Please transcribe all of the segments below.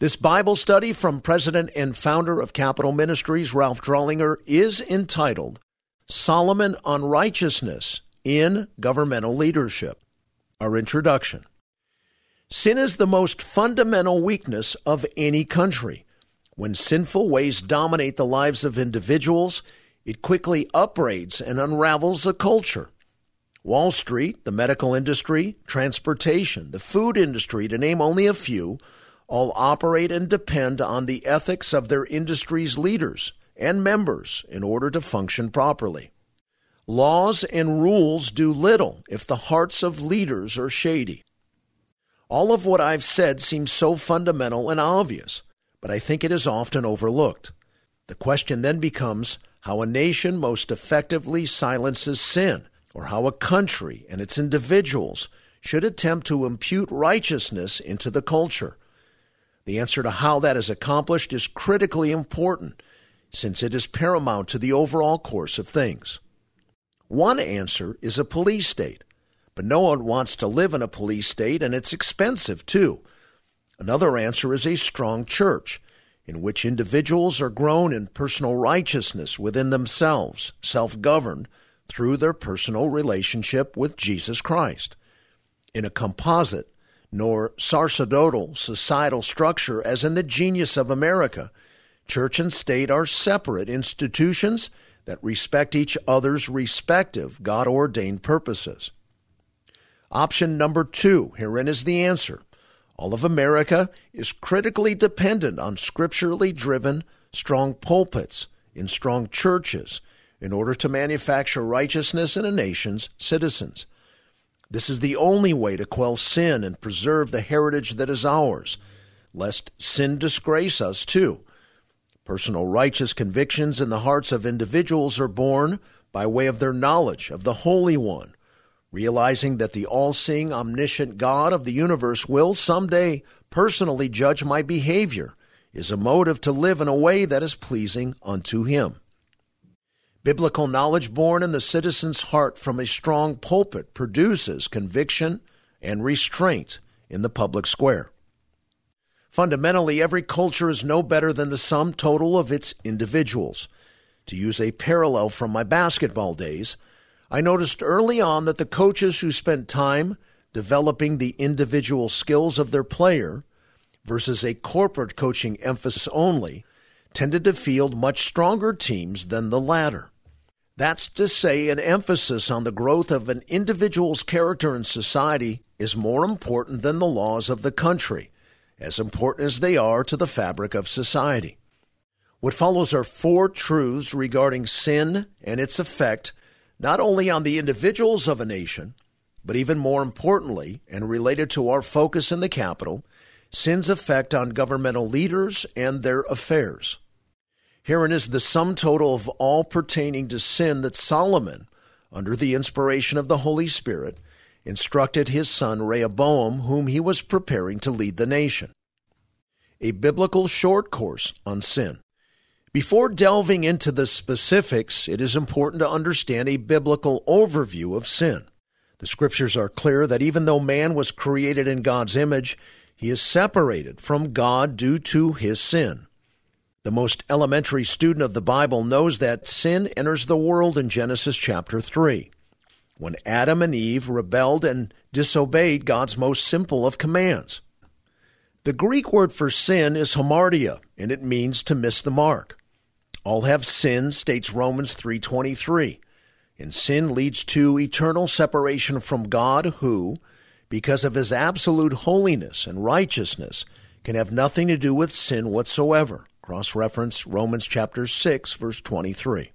This Bible study from President and founder of Capitol Ministries, Ralph Drollinger, is entitled Solomon on Righteousness in Governmental Leadership. Our introduction. Sin is the most fundamental weakness of any country. When sinful ways dominate the lives of individuals, it quickly upbraids and unravels a culture. Wall Street, the medical industry, transportation, the food industry, to name only a few, all operate and depend on the ethics of their industry's leaders and members in order to function properly. Laws and rules do little if the hearts of leaders are shady. All of what I've said seems so fundamental and obvious, but I think it is often overlooked. The question then becomes how a nation most effectively silences sin, or how a country and its individuals should attempt to impute righteousness into the culture. The answer to how that is accomplished is critically important, since it is paramount to the overall course of things. One answer is a police state, but no one wants to live in a police state, and it's expensive too. Another answer is a strong church, in which individuals are grown in personal righteousness within themselves, self governed, through their personal relationship with Jesus Christ. In a composite, nor sacerdotal societal structure as in the genius of America. Church and state are separate institutions that respect each other's respective God ordained purposes. Option number two herein is the answer. All of America is critically dependent on scripturally driven, strong pulpits in strong churches in order to manufacture righteousness in a nation's citizens. This is the only way to quell sin and preserve the heritage that is ours, lest sin disgrace us too. Personal righteous convictions in the hearts of individuals are born by way of their knowledge of the Holy One, realizing that the all seeing, omniscient God of the universe will someday personally judge my behavior, is a motive to live in a way that is pleasing unto Him. Biblical knowledge born in the citizen's heart from a strong pulpit produces conviction and restraint in the public square. Fundamentally, every culture is no better than the sum total of its individuals. To use a parallel from my basketball days, I noticed early on that the coaches who spent time developing the individual skills of their player versus a corporate coaching emphasis only tended to field much stronger teams than the latter. That's to say, an emphasis on the growth of an individual's character in society is more important than the laws of the country, as important as they are to the fabric of society. What follows are four truths regarding sin and its effect not only on the individuals of a nation, but even more importantly, and related to our focus in the capital, sin's effect on governmental leaders and their affairs. Herein is the sum total of all pertaining to sin that Solomon, under the inspiration of the Holy Spirit, instructed his son Rehoboam, whom he was preparing to lead the nation. A biblical short course on sin. Before delving into the specifics, it is important to understand a biblical overview of sin. The scriptures are clear that even though man was created in God's image, he is separated from God due to his sin. The most elementary student of the Bible knows that sin enters the world in Genesis chapter 3, when Adam and Eve rebelled and disobeyed God's most simple of commands. The Greek word for sin is hamartia, and it means to miss the mark. All have sinned, states Romans 3:23. And sin leads to eternal separation from God who, because of his absolute holiness and righteousness, can have nothing to do with sin whatsoever. Cross reference Romans chapter 6, verse 23.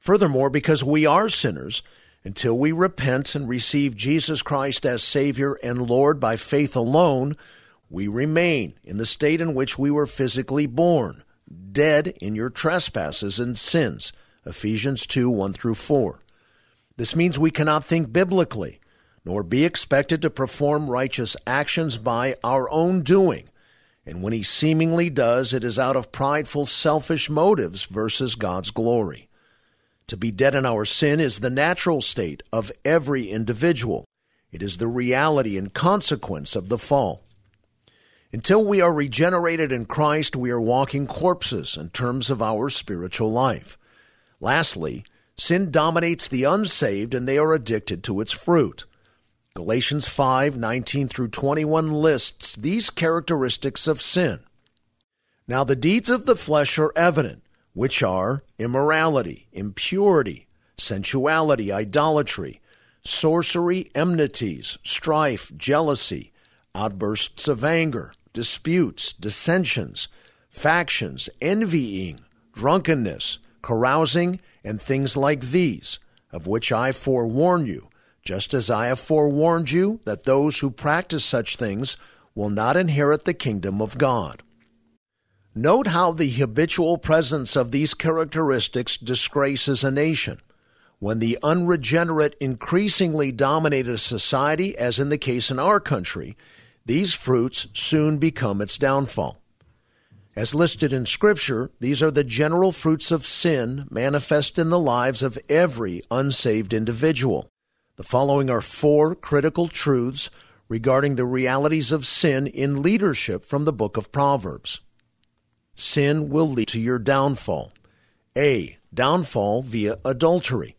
Furthermore, because we are sinners, until we repent and receive Jesus Christ as Savior and Lord by faith alone, we remain in the state in which we were physically born, dead in your trespasses and sins. Ephesians 2 1 through 4. This means we cannot think biblically, nor be expected to perform righteous actions by our own doing and when he seemingly does, it is out of prideful, selfish motives versus God's glory. To be dead in our sin is the natural state of every individual. It is the reality and consequence of the fall. Until we are regenerated in Christ, we are walking corpses in terms of our spiritual life. Lastly, sin dominates the unsaved and they are addicted to its fruit. Galatians 5 19 through 21 lists these characteristics of sin. Now, the deeds of the flesh are evident, which are immorality, impurity, sensuality, idolatry, sorcery, enmities, strife, jealousy, outbursts of anger, disputes, dissensions, factions, envying, drunkenness, carousing, and things like these, of which I forewarn you just as I have forewarned you that those who practice such things will not inherit the kingdom of God. Note how the habitual presence of these characteristics disgraces a nation. When the unregenerate increasingly dominate a society, as in the case in our country, these fruits soon become its downfall. As listed in Scripture, these are the general fruits of sin manifest in the lives of every unsaved individual. The following are four critical truths regarding the realities of sin in leadership from the book of Proverbs. Sin will lead to your downfall. A. Downfall via adultery.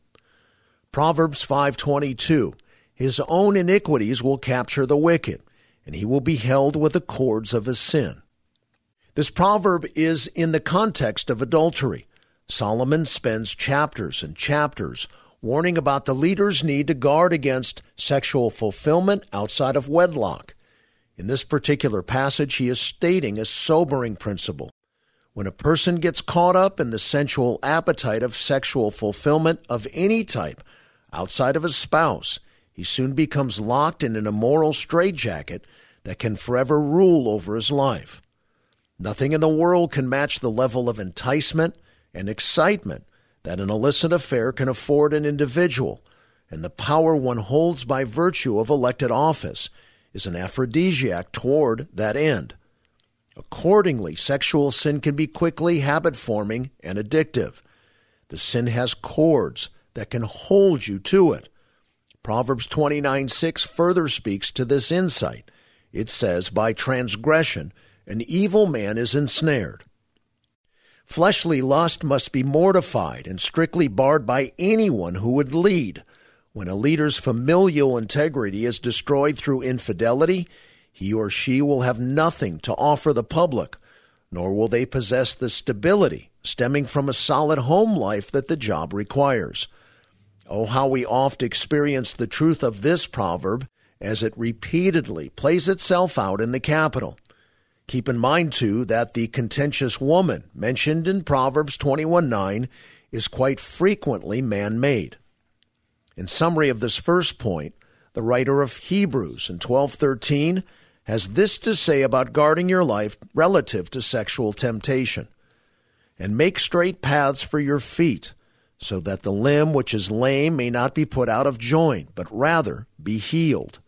Proverbs 5:22 His own iniquities will capture the wicked, and he will be held with the cords of his sin. This proverb is in the context of adultery. Solomon spends chapters and chapters warning about the leader's need to guard against sexual fulfillment outside of wedlock. In this particular passage, he is stating a sobering principle. When a person gets caught up in the sensual appetite of sexual fulfillment of any type outside of his spouse, he soon becomes locked in an immoral straitjacket that can forever rule over his life. Nothing in the world can match the level of enticement and excitement that an illicit affair can afford an individual, and the power one holds by virtue of elected office is an aphrodisiac toward that end. Accordingly, sexual sin can be quickly habit forming and addictive. The sin has cords that can hold you to it. Proverbs 29 6 further speaks to this insight. It says, By transgression, an evil man is ensnared. Fleshly lust must be mortified and strictly barred by anyone who would lead. When a leader's familial integrity is destroyed through infidelity, he or she will have nothing to offer the public, nor will they possess the stability stemming from a solid home life that the job requires. Oh, how we oft experience the truth of this proverb as it repeatedly plays itself out in the capital. Keep in mind, too, that the contentious woman mentioned in Proverbs 21 9 is quite frequently man made. In summary of this first point, the writer of Hebrews in 12:13 has this to say about guarding your life relative to sexual temptation. And make straight paths for your feet, so that the limb which is lame may not be put out of joint, but rather be healed.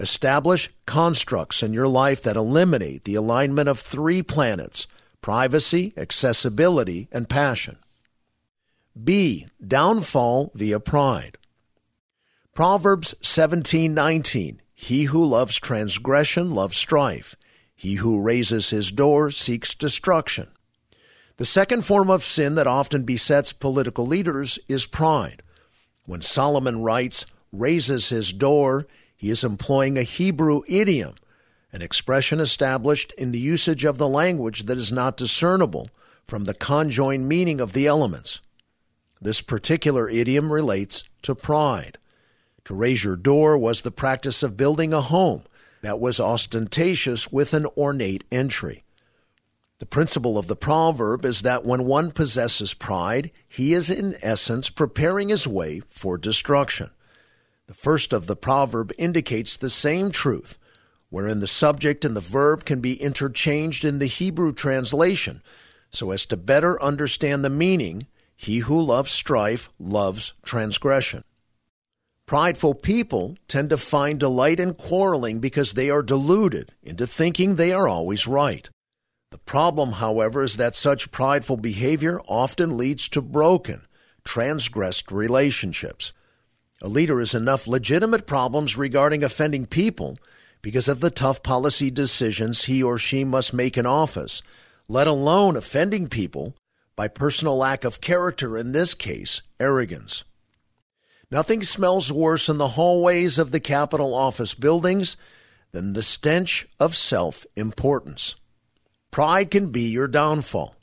Establish constructs in your life that eliminate the alignment of three planets privacy, accessibility, and passion. B. Downfall via pride. Proverbs 17:19 He who loves transgression loves strife. He who raises his door seeks destruction. The second form of sin that often besets political leaders is pride. When Solomon writes, raises his door, he is employing a Hebrew idiom, an expression established in the usage of the language that is not discernible from the conjoined meaning of the elements. This particular idiom relates to pride. To raise your door was the practice of building a home that was ostentatious with an ornate entry. The principle of the proverb is that when one possesses pride, he is in essence preparing his way for destruction. The first of the proverb indicates the same truth, wherein the subject and the verb can be interchanged in the Hebrew translation, so as to better understand the meaning he who loves strife loves transgression. Prideful people tend to find delight in quarreling because they are deluded into thinking they are always right. The problem, however, is that such prideful behavior often leads to broken, transgressed relationships. A leader has enough legitimate problems regarding offending people because of the tough policy decisions he or she must make in office, let alone offending people by personal lack of character, in this case, arrogance. Nothing smells worse in the hallways of the Capitol office buildings than the stench of self importance. Pride can be your downfall.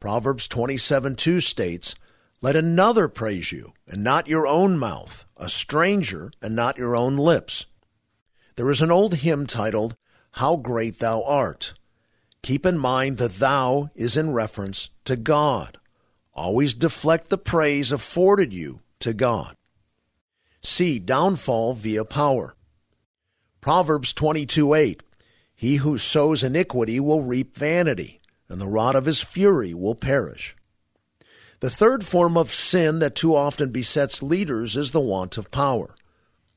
Proverbs 27 2 states, Let another praise you, and not your own mouth, a stranger, and not your own lips. There is an old hymn titled, How Great Thou Art. Keep in mind that thou is in reference to God. Always deflect the praise afforded you to God. C. Downfall via power. Proverbs 22 8. He who sows iniquity will reap vanity, and the rod of his fury will perish. The third form of sin that too often besets leaders is the want of power.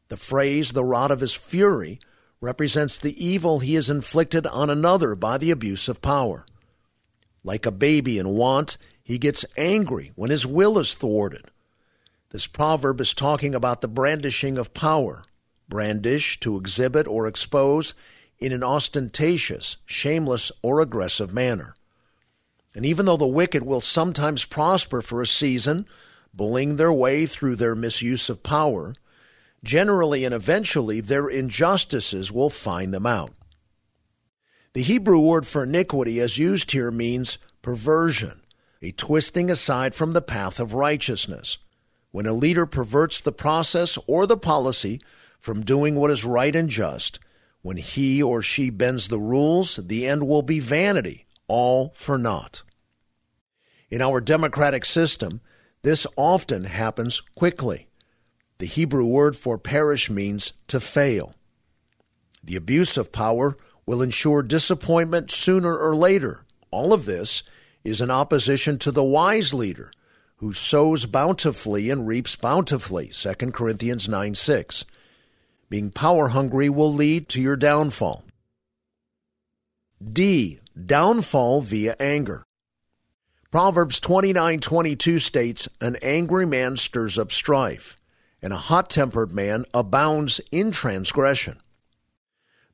The phrase, the rod of his fury, represents the evil he has inflicted on another by the abuse of power. Like a baby in want, he gets angry when his will is thwarted. This proverb is talking about the brandishing of power. Brandish, to exhibit or expose in an ostentatious, shameless, or aggressive manner. And even though the wicked will sometimes prosper for a season, bullying their way through their misuse of power, Generally and eventually, their injustices will find them out. The Hebrew word for iniquity, as used here, means perversion, a twisting aside from the path of righteousness. When a leader perverts the process or the policy from doing what is right and just, when he or she bends the rules, the end will be vanity, all for naught. In our democratic system, this often happens quickly. The Hebrew word for perish means to fail. The abuse of power will ensure disappointment sooner or later. All of this is in opposition to the wise leader who sows bountifully and reaps bountifully. 2 Corinthians 9 6. Being power hungry will lead to your downfall. D. Downfall via anger. Proverbs 29:22 states, "An angry man stirs up strife." and a hot tempered man abounds in transgression.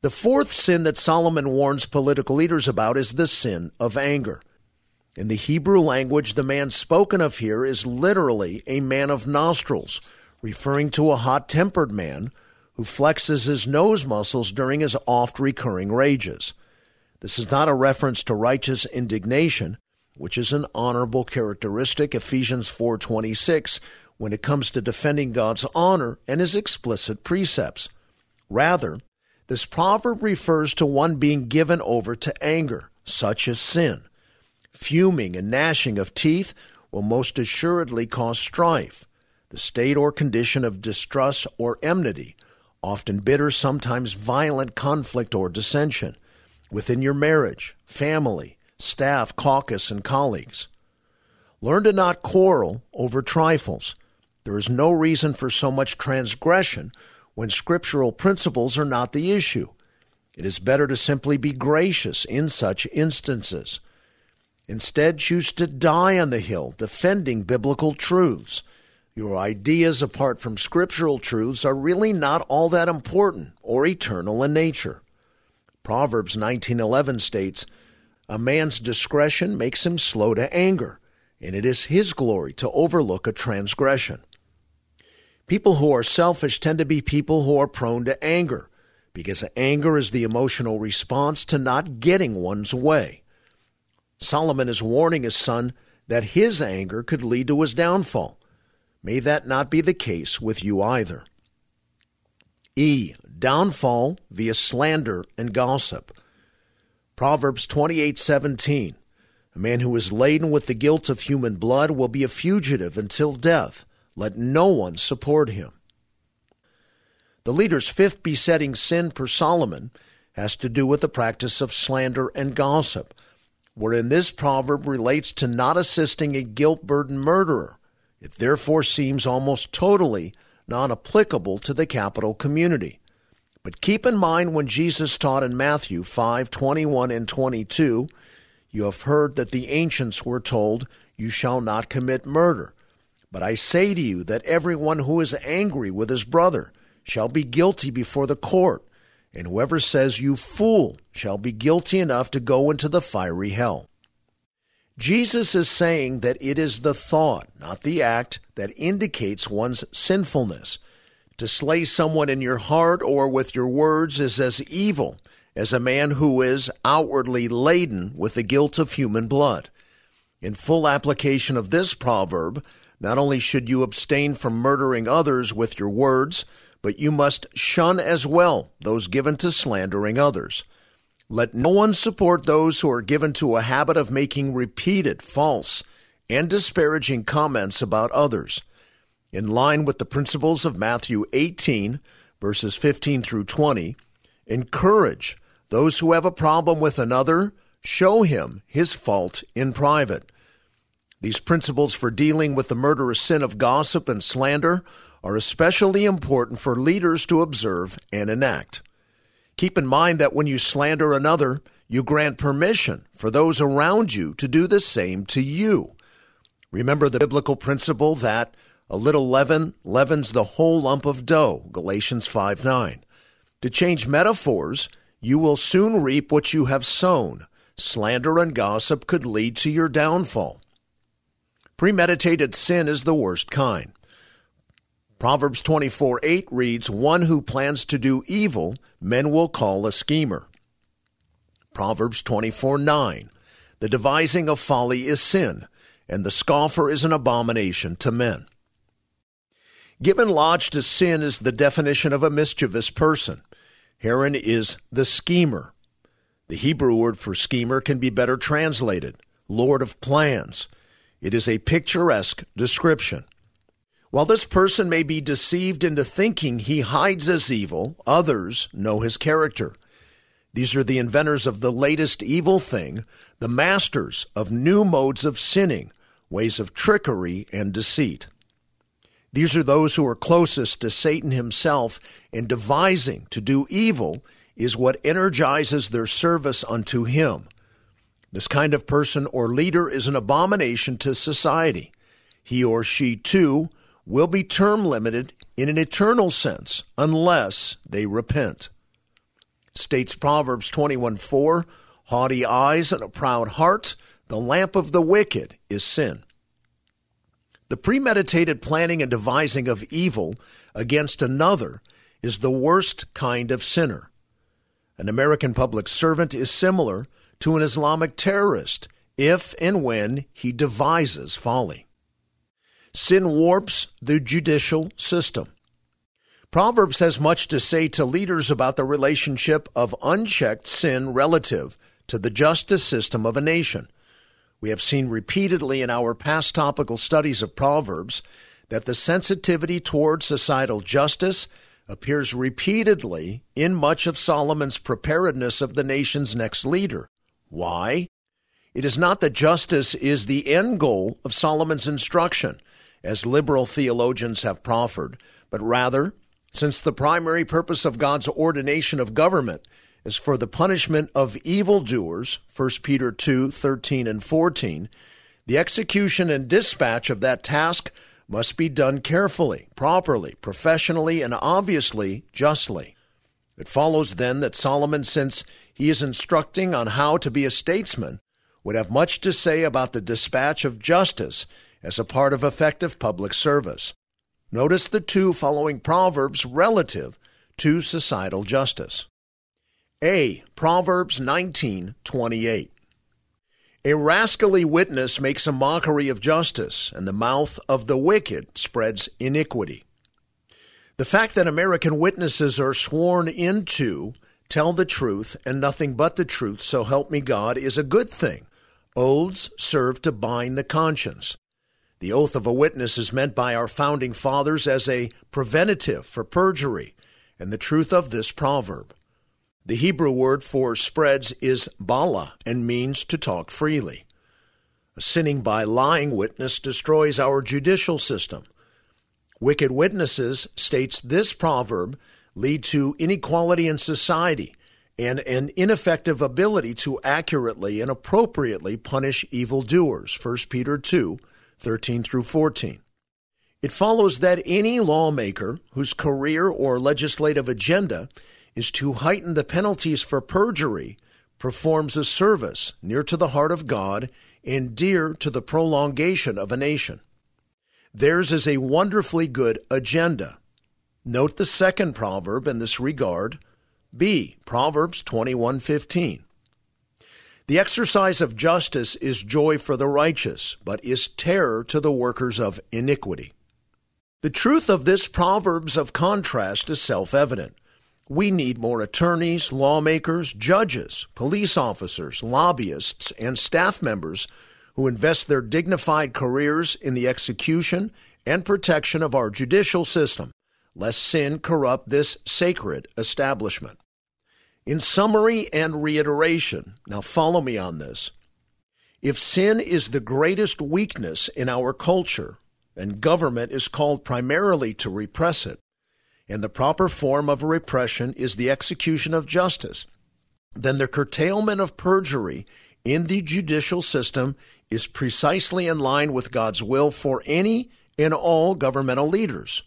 The fourth sin that Solomon warns political leaders about is the sin of anger. In the Hebrew language, the man spoken of here is literally a man of nostrils, referring to a hot tempered man who flexes his nose muscles during his oft recurring rages. This is not a reference to righteous indignation, which is an honorable characteristic, Ephesians 4:26, when it comes to defending God's honor and his explicit precepts. Rather, this proverb refers to one being given over to anger, such as sin. Fuming and gnashing of teeth will most assuredly cause strife, the state or condition of distrust or enmity, often bitter, sometimes violent conflict or dissension within your marriage, family, staff, caucus, and colleagues. Learn to not quarrel over trifles there is no reason for so much transgression when scriptural principles are not the issue. It is better to simply be gracious in such instances. Instead, choose to die on the hill defending biblical truths. Your ideas apart from scriptural truths are really not all that important or eternal in nature. Proverbs 19:11 states, "A man's discretion makes him slow to anger, and it is his glory to overlook a transgression." People who are selfish tend to be people who are prone to anger, because anger is the emotional response to not getting one's way. Solomon is warning his son that his anger could lead to his downfall. May that not be the case with you either. E. Downfall via slander and gossip. Proverbs 28:17. A man who is laden with the guilt of human blood will be a fugitive until death. Let no one support him. The leader's fifth besetting sin per Solomon has to do with the practice of slander and gossip, wherein this proverb relates to not assisting a guilt burdened murderer. It therefore seems almost totally non applicable to the capital community. But keep in mind when Jesus taught in Matthew 5 21 and 22, you have heard that the ancients were told, You shall not commit murder. But I say to you that everyone who is angry with his brother shall be guilty before the court, and whoever says you fool shall be guilty enough to go into the fiery hell. Jesus is saying that it is the thought, not the act, that indicates one's sinfulness. To slay someone in your heart or with your words is as evil as a man who is outwardly laden with the guilt of human blood. In full application of this proverb, not only should you abstain from murdering others with your words, but you must shun as well those given to slandering others. Let no one support those who are given to a habit of making repeated false and disparaging comments about others. In line with the principles of Matthew 18, verses 15 through 20, encourage those who have a problem with another, show him his fault in private. These principles for dealing with the murderous sin of gossip and slander are especially important for leaders to observe and enact. Keep in mind that when you slander another, you grant permission for those around you to do the same to you. Remember the biblical principle that a little leaven leavens the whole lump of dough, Galatians 5 9. To change metaphors, you will soon reap what you have sown. Slander and gossip could lead to your downfall. Premeditated sin is the worst kind. Proverbs 24 8 reads, One who plans to do evil, men will call a schemer. Proverbs 24 9, The devising of folly is sin, and the scoffer is an abomination to men. Given lodge to sin is the definition of a mischievous person. Heron is the schemer. The Hebrew word for schemer can be better translated Lord of plans. It is a picturesque description. While this person may be deceived into thinking he hides as evil, others know his character. These are the inventors of the latest evil thing, the masters of new modes of sinning, ways of trickery and deceit. These are those who are closest to Satan himself, and devising to do evil is what energizes their service unto him. This kind of person or leader is an abomination to society. He or she, too, will be term limited in an eternal sense unless they repent. States Proverbs 21 4 Haughty eyes and a proud heart, the lamp of the wicked is sin. The premeditated planning and devising of evil against another is the worst kind of sinner. An American public servant is similar to an Islamic terrorist if and when he devises folly. Sin warps the judicial system. Proverbs has much to say to leaders about the relationship of unchecked sin relative to the justice system of a nation. We have seen repeatedly in our past topical studies of Proverbs that the sensitivity toward societal justice appears repeatedly in much of Solomon's preparedness of the nation's next leader. Why? It is not that justice is the end goal of Solomon's instruction as liberal theologians have proffered, but rather, since the primary purpose of God's ordination of government is for the punishment of evildoers, 1 Peter 2 13 and 14, the execution and dispatch of that task must be done carefully, properly, professionally, and obviously justly. It follows then that Solomon, since he is instructing on how to be a statesman, would have much to say about the dispatch of justice as a part of effective public service. Notice the two following proverbs relative to societal justice. A. Proverbs 19:28. A rascally witness makes a mockery of justice, and the mouth of the wicked spreads iniquity. The fact that American witnesses are sworn into tell the truth and nothing but the truth, so help me God, is a good thing. Oaths serve to bind the conscience. The oath of a witness is meant by our founding fathers as a preventative for perjury, and the truth of this proverb. The Hebrew word for spreads is bala and means to talk freely. Sinning by lying witness destroys our judicial system. Wicked witnesses, states this proverb, lead to inequality in society and an ineffective ability to accurately and appropriately punish evildoers. 1 Peter 2 13 through 14. It follows that any lawmaker whose career or legislative agenda is to heighten the penalties for perjury, performs a service near to the heart of God and dear to the prolongation of a nation. Theirs is a wonderfully good agenda. Note the second proverb in this regard. B. Proverbs 21:15. The exercise of justice is joy for the righteous, but is terror to the workers of iniquity. The truth of this Proverbs of contrast is self evident. We need more attorneys, lawmakers, judges, police officers, lobbyists, and staff members who invest their dignified careers in the execution and protection of our judicial system, lest sin corrupt this sacred establishment. In summary and reiteration, now follow me on this. If sin is the greatest weakness in our culture, and government is called primarily to repress it, and the proper form of repression is the execution of justice, then the curtailment of perjury in the judicial system is precisely in line with God's will for any and all governmental leaders.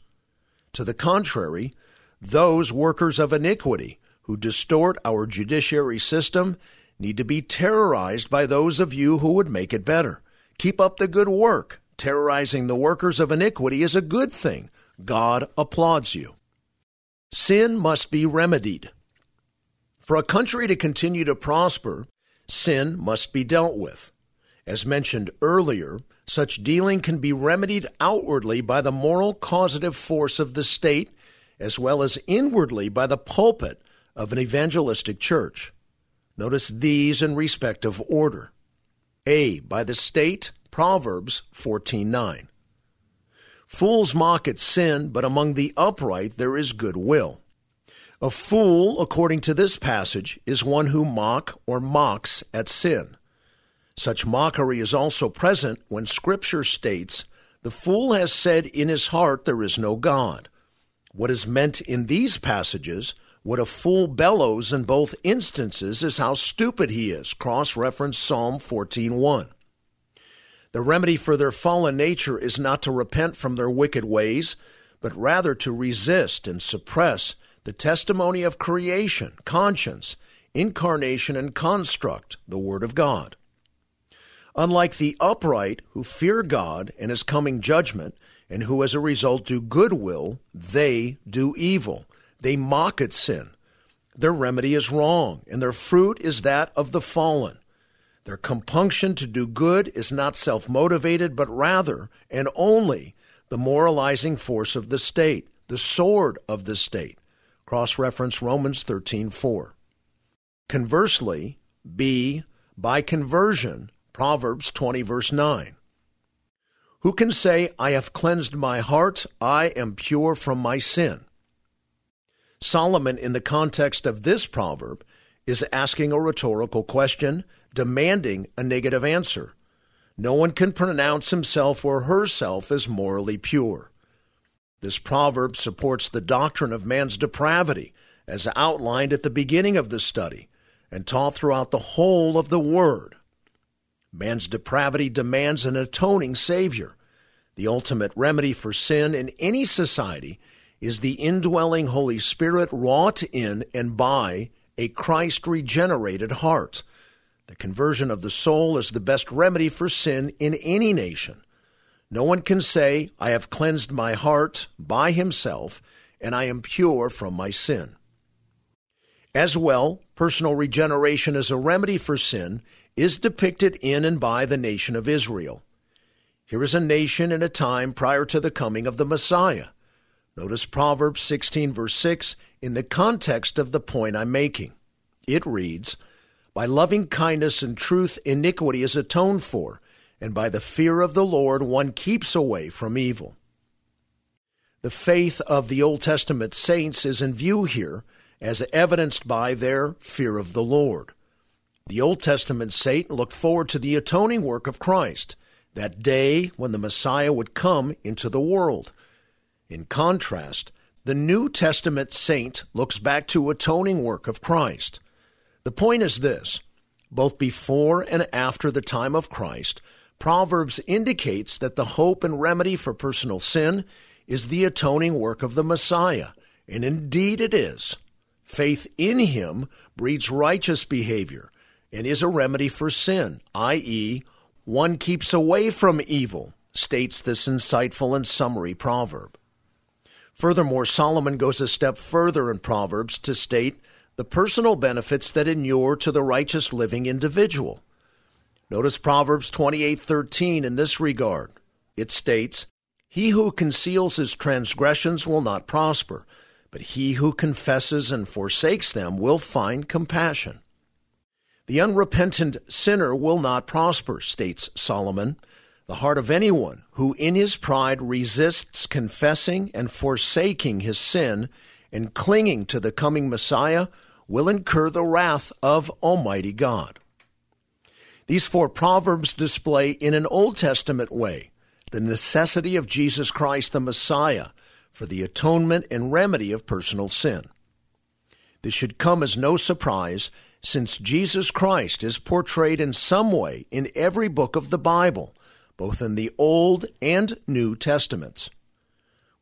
To the contrary, those workers of iniquity who distort our judiciary system need to be terrorized by those of you who would make it better. Keep up the good work. Terrorizing the workers of iniquity is a good thing. God applauds you. Sin must be remedied. For a country to continue to prosper, sin must be dealt with. As mentioned earlier, such dealing can be remedied outwardly by the moral causative force of the state, as well as inwardly by the pulpit of an evangelistic church. Notice these in respect of order. A. By the state, Proverbs 14:9. Fools mock at sin, but among the upright there is goodwill. A fool, according to this passage, is one who mock or mocks at sin. Such mockery is also present when Scripture states, The fool has said in his heart there is no God. What is meant in these passages, what a fool bellows in both instances, is how stupid he is. Cross reference Psalm 14:1. The remedy for their fallen nature is not to repent from their wicked ways, but rather to resist and suppress the testimony of creation, conscience, incarnation, and construct, the Word of God. Unlike the upright who fear God and his coming judgment, and who as a result do good will, they do evil. They mock at sin. Their remedy is wrong, and their fruit is that of the fallen. Their compunction to do good is not self motivated, but rather and only the moralizing force of the state, the sword of the state. Cross reference Romans 13:4. Conversely, B, by conversion, Proverbs 20, verse 9. Who can say, I have cleansed my heart, I am pure from my sin? Solomon, in the context of this proverb, is asking a rhetorical question demanding a negative answer. No one can pronounce himself or herself as morally pure. This proverb supports the doctrine of man's depravity, as outlined at the beginning of the study and taught throughout the whole of the Word. Man's depravity demands an atoning Savior. The ultimate remedy for sin in any society is the indwelling Holy Spirit wrought in and by a Christ regenerated heart. The conversion of the soul is the best remedy for sin in any nation. No one can say, I have cleansed my heart by himself, and I am pure from my sin. As well, personal regeneration as a remedy for sin is depicted in and by the nation of Israel. Here is a nation in a time prior to the coming of the Messiah. Notice Proverbs 16, verse 6, in the context of the point I'm making. It reads, by loving kindness and truth, iniquity is atoned for, and by the fear of the Lord, one keeps away from evil. The faith of the Old Testament saints is in view here, as evidenced by their fear of the Lord. The Old Testament saint looked forward to the atoning work of Christ, that day when the Messiah would come into the world. In contrast, the New Testament saint looks back to atoning work of Christ. The point is this both before and after the time of Christ, Proverbs indicates that the hope and remedy for personal sin is the atoning work of the Messiah, and indeed it is. Faith in him breeds righteous behavior and is a remedy for sin, i.e., one keeps away from evil, states this insightful and summary proverb. Furthermore, Solomon goes a step further in Proverbs to state the personal benefits that inure to the righteous living individual. Notice Proverbs 28:13 in this regard. It states, "He who conceals his transgressions will not prosper, but he who confesses and forsakes them will find compassion." The unrepentant sinner will not prosper, states Solomon. The heart of anyone who in his pride resists confessing and forsaking his sin and clinging to the coming Messiah will incur the wrath of Almighty God. These four proverbs display in an Old Testament way the necessity of Jesus Christ the Messiah for the atonement and remedy of personal sin. This should come as no surprise since Jesus Christ is portrayed in some way in every book of the Bible, both in the Old and New Testaments.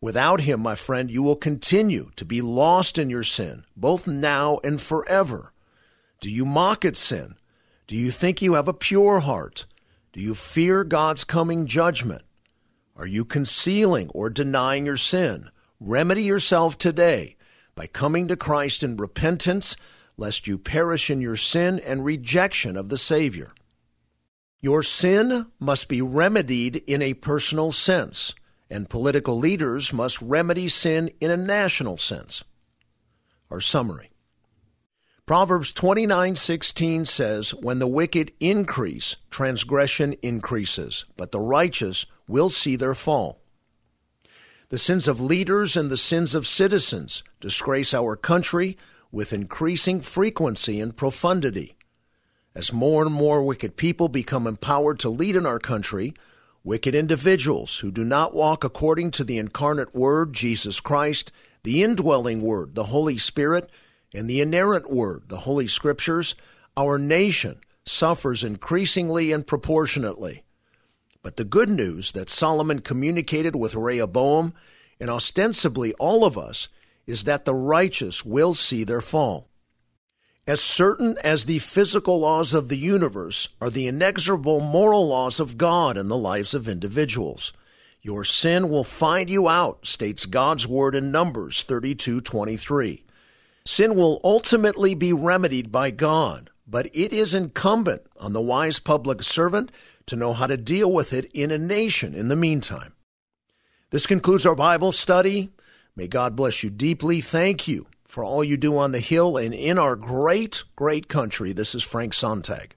Without him, my friend, you will continue to be lost in your sin, both now and forever. Do you mock at sin? Do you think you have a pure heart? Do you fear God's coming judgment? Are you concealing or denying your sin? Remedy yourself today by coming to Christ in repentance, lest you perish in your sin and rejection of the Savior. Your sin must be remedied in a personal sense, and political leaders must remedy sin in a national sense. Our summary Proverbs 29:16 says, "When the wicked increase, transgression increases, but the righteous will see their fall." The sins of leaders and the sins of citizens disgrace our country with increasing frequency and profundity. As more and more wicked people become empowered to lead in our country, wicked individuals who do not walk according to the incarnate Word, Jesus Christ, the indwelling Word, the Holy Spirit, and the inerrant word, the Holy Scriptures, our nation suffers increasingly and proportionately. But the good news that Solomon communicated with Rehoboam and ostensibly all of us is that the righteous will see their fall. As certain as the physical laws of the universe are the inexorable moral laws of God in the lives of individuals. Your sin will find you out, states God's word in Numbers 32:23. Sin will ultimately be remedied by God, but it is incumbent on the wise public servant to know how to deal with it in a nation in the meantime. This concludes our Bible study. May God bless you deeply. Thank you for all you do on the Hill and in our great, great country. This is Frank Sontag.